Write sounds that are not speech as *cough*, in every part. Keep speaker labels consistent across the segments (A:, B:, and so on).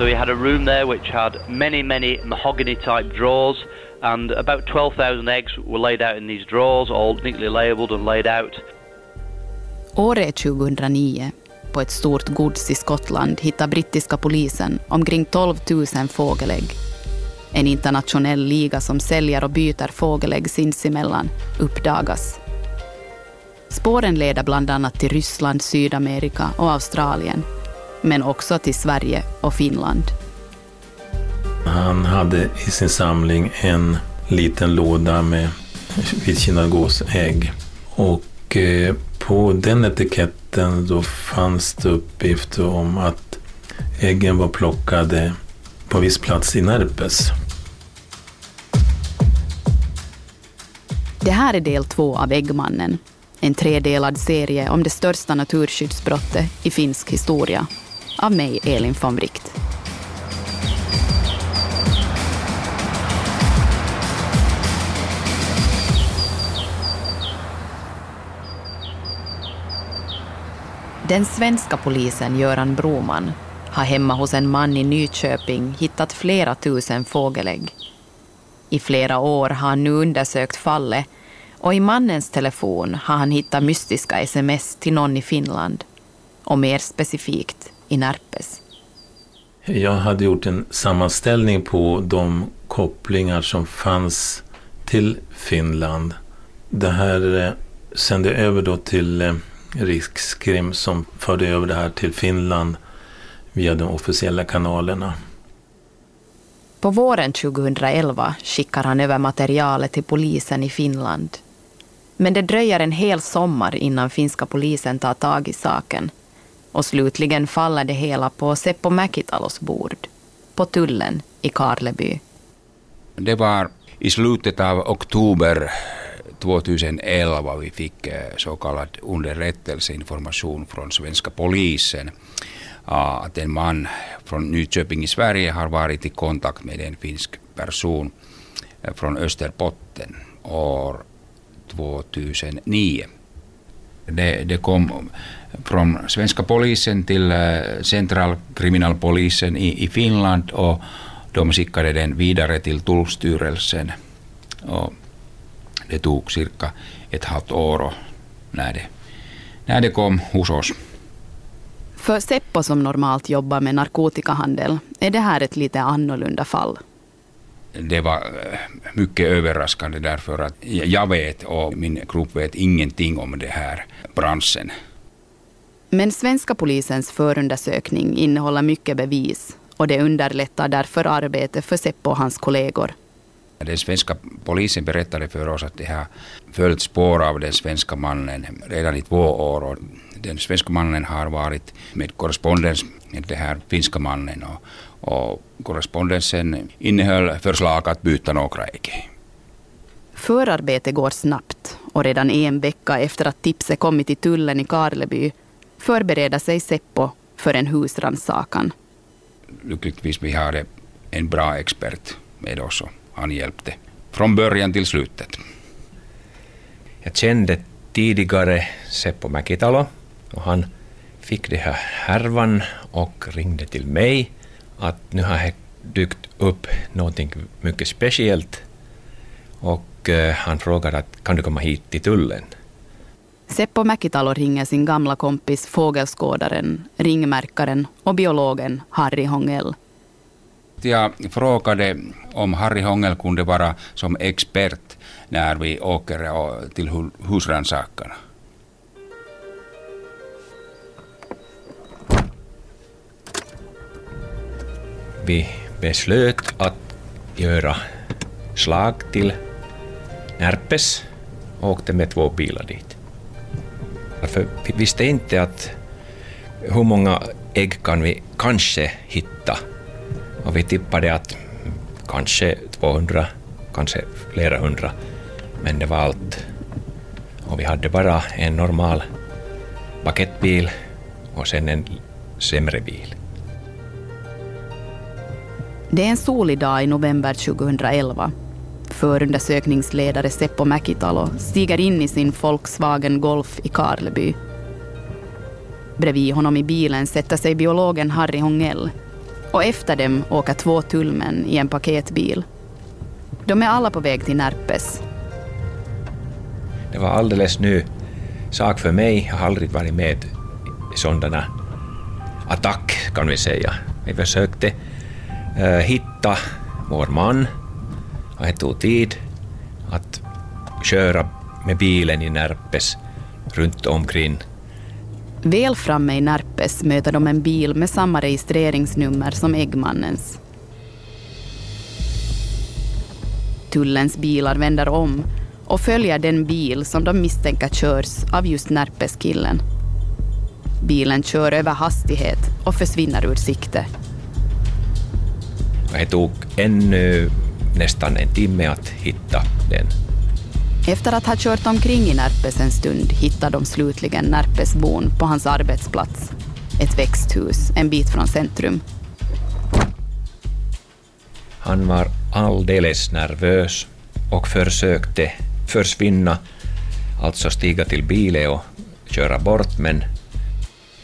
A: So he had a room there which had many, many mahogany type drawers and about 12,000 eggs were laid out in these drawers, all neatly labelled and laid out.
B: Året är 2009. På ett stort gods i Skottland hittar brittiska polisen omkring 12 000 fågelägg. En internationell liga som säljer och byter fågelägg sinsemellan uppdagas. Spåren leder bland annat till Ryssland, Sydamerika och Australien, men också till Sverige och Finland.
C: Han hade i sin samling en liten låda med vitkinnad gåsägg. Och eh, på den etiketten då fanns det uppgifter om att äggen var plockade på viss plats i Närpes.
B: Det här är del två av Äggmannen, en tredelad serie om det största naturskyddsbrottet i finsk historia. Av mig, Elin von Wright. Den svenska polisen Göran Broman har hemma hos en man i Nyköping hittat flera tusen fågelägg. I flera år har han nu undersökt fallet och i mannens telefon har han hittat mystiska sms till någon i Finland och mer specifikt i Närpes.
C: Jag hade gjort en sammanställning på de kopplingar som fanns till Finland. Det här eh, sände jag över då till eh, Rikskrim som förde över det här till Finland via de officiella kanalerna.
B: På våren 2011 skickar han över materialet till polisen i Finland. Men det dröjer en hel sommar innan finska polisen tar tag i saken. Och slutligen faller det hela på Seppo Mäkitalos bord, på tullen i Karleby.
D: Det var i slutet av oktober 2011 vi fick eh, så kallad underrättelseinformation från svenska polisen att en man från Nyköping i Sverige har varit i kontakt med en finsk person eh, från Österbotten år 2009. Det, det kom från svenska polisen till eh, centralkriminalpolisen i, i Finland och de skickade den vidare till Tullstyrelsen. Och det tog cirka ett halvt år när det, när det kom hos oss.
B: För Seppo som normalt jobbar med narkotikahandel är det här ett lite annorlunda fall.
D: Det var eh, mycket överraskande därför att jag vet och min grupp vet ingenting om det här branschen.
B: Men svenska polisens förundersökning innehåller mycket bevis och det underlättar därför arbetet för Seppo och hans kollegor.
D: Den svenska polisen berättade för oss att de har följt spår av den svenska mannen redan i två år. Och den svenska mannen har varit med korrespondens med den här finska mannen. Och, och korrespondensen innehöll förslag att byta några ägg.
B: Förarbetet går snabbt och redan en vecka efter att tipset kommit till tullen i Karleby förbereder sig Seppo för en husrannsakan.
D: Lyckligtvis vi har en bra expert med oss han hjälpte från början till slutet.
E: Jag kände tidigare Seppo Mäkitalo och han fick det här härvan och ringde till mig att nu har det dykt upp någonting mycket speciellt och eh, han frågade att kan du komma hit till tullen?
B: Seppo Mäkitalo ringer sin gamla kompis fågelskådaren, ringmärkaren och biologen Harry Hongell
D: jag frågade om Harry Hångel kunde vara som expert när vi åker till husrannsakan.
E: Vi beslöt att göra slag till Närpes och åkte med två bilar dit. För vi visste inte att hur många ägg kan vi kanske hitta och vi tippade att kanske 200, kanske flera hundra, men det var allt. Och vi hade bara en normal paketbil och sen en sämre bil.
B: Det är en solig dag i november 2011. Förundersökningsledare Seppo Mäkitalo stiger in i sin Volkswagen Golf i Karleby. Bredvid honom i bilen sätter sig biologen Harry Hongell och efter dem åker två tullmän i en paketbil. De är alla på väg till Närpes.
E: Det var alldeles ny sak för mig. Jag har aldrig varit med i sådana attack kan vi säga. Vi försökte uh, hitta vår man och det tog tid att köra med bilen i Närpes runt omkring.
B: Väl framme i Närpes möter de en bil med samma registreringsnummer som äggmannens. Tullens bilar vänder om och följer den bil som de misstänker körs av just Närpeskillen. Bilen kör över hastighet och försvinner ur sikte.
E: Det tog ännu nästan en timme att hitta den.
B: Efter att ha kört omkring i Närpes en stund hittar de slutligen Närpesbon på hans arbetsplats. Ett växthus en bit från centrum.
E: Han var alldeles nervös och försökte försvinna, alltså stiga till bilen och köra bort, men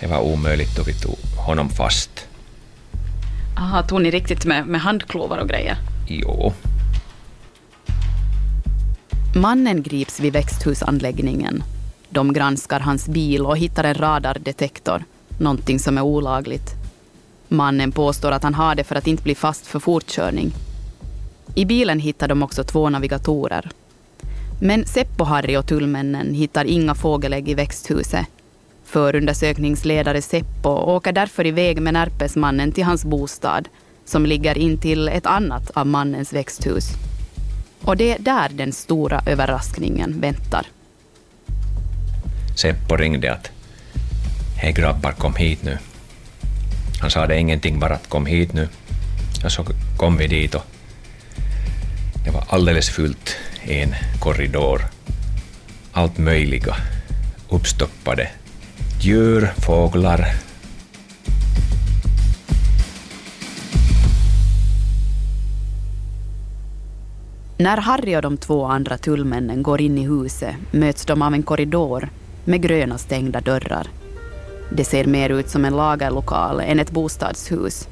E: det var omöjligt och vi tog honom fast.
B: Aha, tog ni riktigt med, med handklovar och grejer?
E: Jo.
B: Mannen grips vid växthusanläggningen. De granskar hans bil och hittar en radardetektor, någonting som är olagligt. Mannen påstår att han har det för att inte bli fast för fortkörning. I bilen hittar de också två navigatorer. Men Seppo-Harry och tullmännen hittar inga fågelägg i växthuset. Förundersökningsledare Seppo åker därför iväg med Närpesmannen till hans bostad som ligger intill ett annat av mannens växthus. Och det är där den stora överraskningen väntar.
E: Seppo ringde att Hej grabbar, kom hit nu. Han sa det ingenting, bara att kom hit nu. Och så kom vi dit och det var alldeles fullt i en korridor. Allt möjliga uppstoppade djur, fåglar.
B: När Harry och de två andra tullmännen går in i huset möts de av en korridor med gröna stängda dörrar. Det ser mer ut som en lagerlokal än ett bostadshus.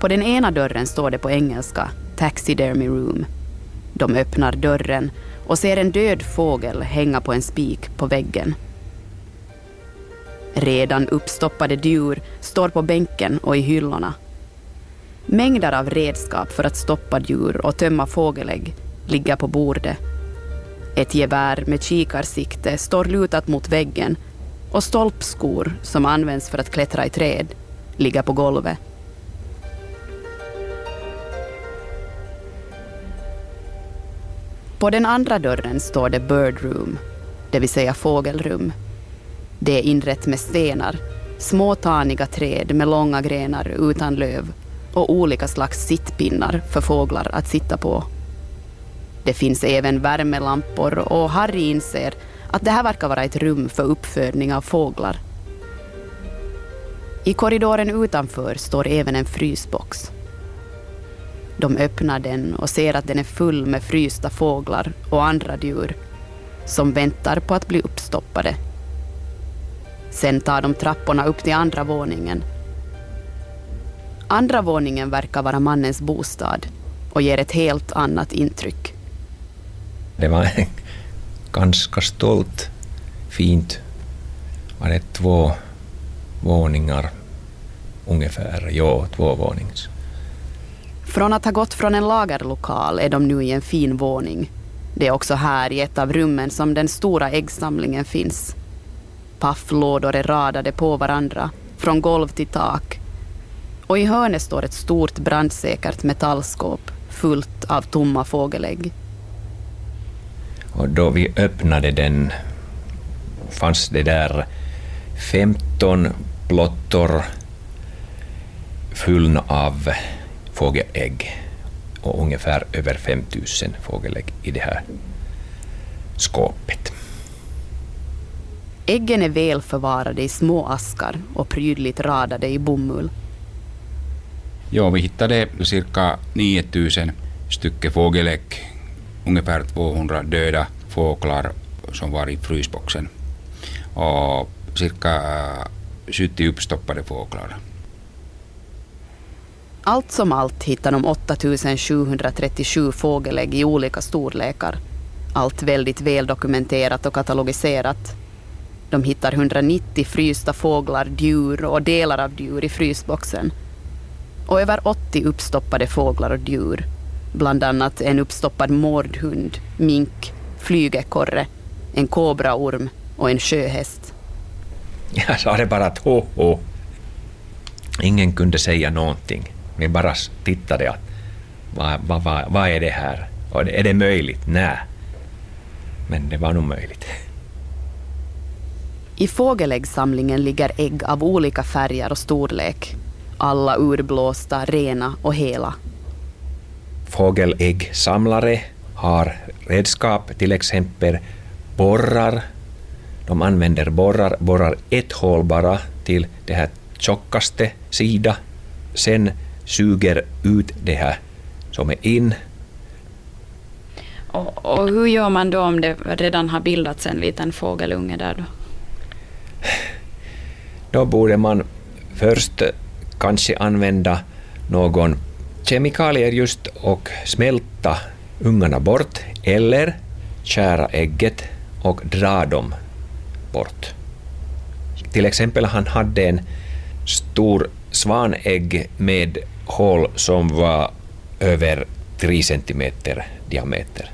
B: På den ena dörren står det på engelska Taxidermy Room. De öppnar dörren och ser en död fågel hänga på en spik på väggen. Redan uppstoppade djur står på bänken och i hyllorna. Mängder av redskap för att stoppa djur och tömma fågelägg ligger på bordet. Ett gevär med kikarsikte står lutat mot väggen och stolpskor som används för att klättra i träd ligger på golvet. På den andra dörren står det Bird Room, det vill säga fågelrum. Det är inrett med stenar, små taniga träd med långa grenar utan löv och olika slags sittpinnar för fåglar att sitta på. Det finns även värmelampor och Harry inser att det här verkar vara ett rum för uppfödning av fåglar. I korridoren utanför står även en frysbox. De öppnar den och ser att den är full med frysta fåglar och andra djur som väntar på att bli uppstoppade. Sen tar de trapporna upp till andra våningen. Andra våningen verkar vara mannens bostad och ger ett helt annat intryck.
E: Det var *laughs* ganska stolt, fint. Var det två våningar ungefär? Ja, två vånings.
B: Från att ha gått från en lagerlokal är de nu i en fin våning. Det är också här i ett av rummen som den stora äggsamlingen finns. Pafflådor är radade på varandra, från golv till tak. Och i hörnet står ett stort brandsäkert metallskåp fullt av tomma fågelägg.
E: Och då vi öppnade den fanns det där 15 plottor fullna av fågelägg och ungefär över 5000 fågelägg i det här skåpet.
B: Äggen är väl förvarade i små askar och prydligt radade i bomull.
D: Ja, vi hittade cirka 9000 stycken fågelägg, ungefär 200 döda fåglar som var i frysboxen och cirka 70 äh, uppstoppade fåglar.
B: Allt som allt hittar de 8737 fågelägg i olika storlekar. Allt väldigt väldokumenterat och katalogiserat. De hittar 190 frysta fåglar, djur och delar av djur i frysboxen. Och över 80 uppstoppade fåglar och djur. Bland annat en uppstoppad mårdhund, mink, flygekorre, en kobraorm och en sjöhäst. *laughs*
E: Jag sa det bara att ho, ho. Ingen kunde säga någonting. Vi bara tittade att vad, vad, vad, vad är det här? Och är det möjligt? Nej. Men det var nog möjligt.
B: I fågeläggsamlingen ligger ägg av olika färger och storlek. Alla urblåsta, rena och hela.
E: Fågeläggsamlare har redskap, till exempel borrar. De använder borrar, borrar ett hål bara till det här tjockaste sida. Sen suger ut det här som är in.
F: Och, och hur gör man då om det redan har bildats en liten fågelunge där då?
E: Då borde man först kanske använda någon kemikalier just och smälta ungarna bort eller kära ägget och dra dem bort. Till exempel han hade en stor svanägg med hål som var över 3 centimeter diameter.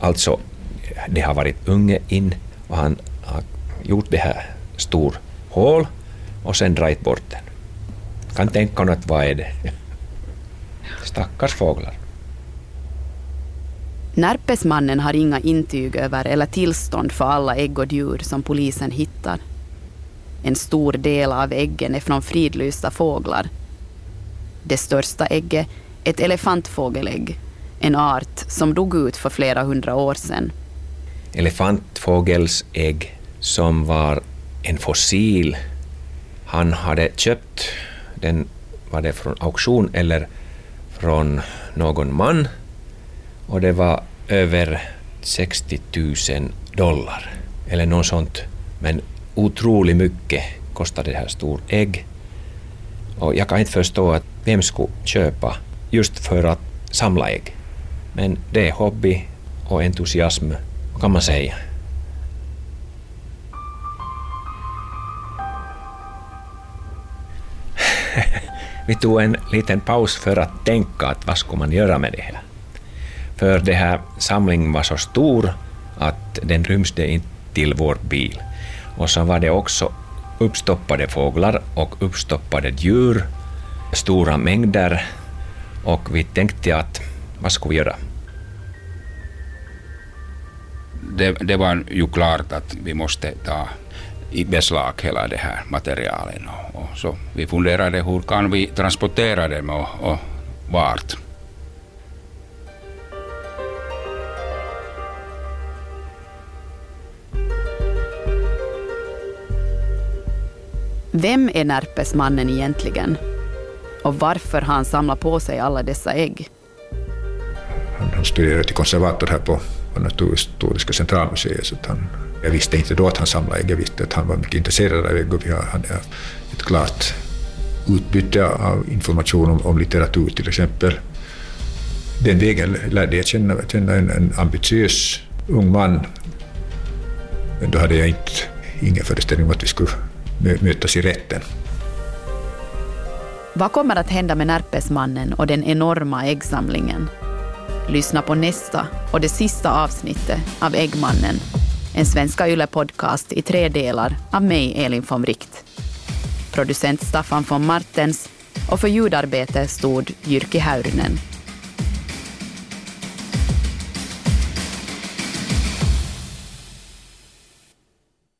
E: Alltså, det har varit unge in och han har gjort det här stor hål och sen dragit bort den. Kan tänka något, vad är det? Stackars fåglar.
B: Närpesmannen har inga intyg över eller tillstånd för alla ägg och djur som polisen hittar. En stor del av äggen är från fridlysta fåglar. Det största ägget, ett elefantfågelägg, en art som dog ut för flera hundra år sedan.
E: Elefantfågels ägg som var en fossil. Han hade köpt den, var det från auktion eller från någon man och det var över 60 000 dollar eller något sånt. Men otroligt mycket kostade det här stor ägg. Och jag kan inte förstå att vem skulle köpa just för att samla ägg. Men det är hobby och entusiasm, kan man säga. Vi tog en liten paus för att tänka att vad ska man göra med det här. För det här samlingen var så stor att den rymde inte till vår bil. Och så var det också uppstoppade fåglar och uppstoppade djur, stora mängder. Och vi tänkte att vad ska vi göra?
D: Det, det var ju klart att vi måste ta i beslag hela det här materialen. Och, och så vi funderade hur kan vi transportera dem och, och vart.
B: Vem är Närpesmannen egentligen? Och varför har han samlat på sig alla dessa ägg?
G: Han, studerade till konservator här på, på Naturhistoriska centralmuseet. Så han, jag visste inte då att han samlade ägg, jag visste att han var mycket intresserad av ägg och vi hade ett klart utbyte av information om, om litteratur till exempel. Den vägen lärde jag känna, känna en, en ambitiös ung man. Men då hade jag inte, ingen föreställning om att vi skulle mötas i rätten.
B: Vad kommer att hända med Närpesmannen och den enorma äggsamlingen? Lyssna på nästa och det sista avsnittet av Äggmannen, en Svenska Yle-podcast i tre delar av mig, Elin von Wright. Producent Staffan von Martens och för ljudarbete stod Jyrki Häyrynen.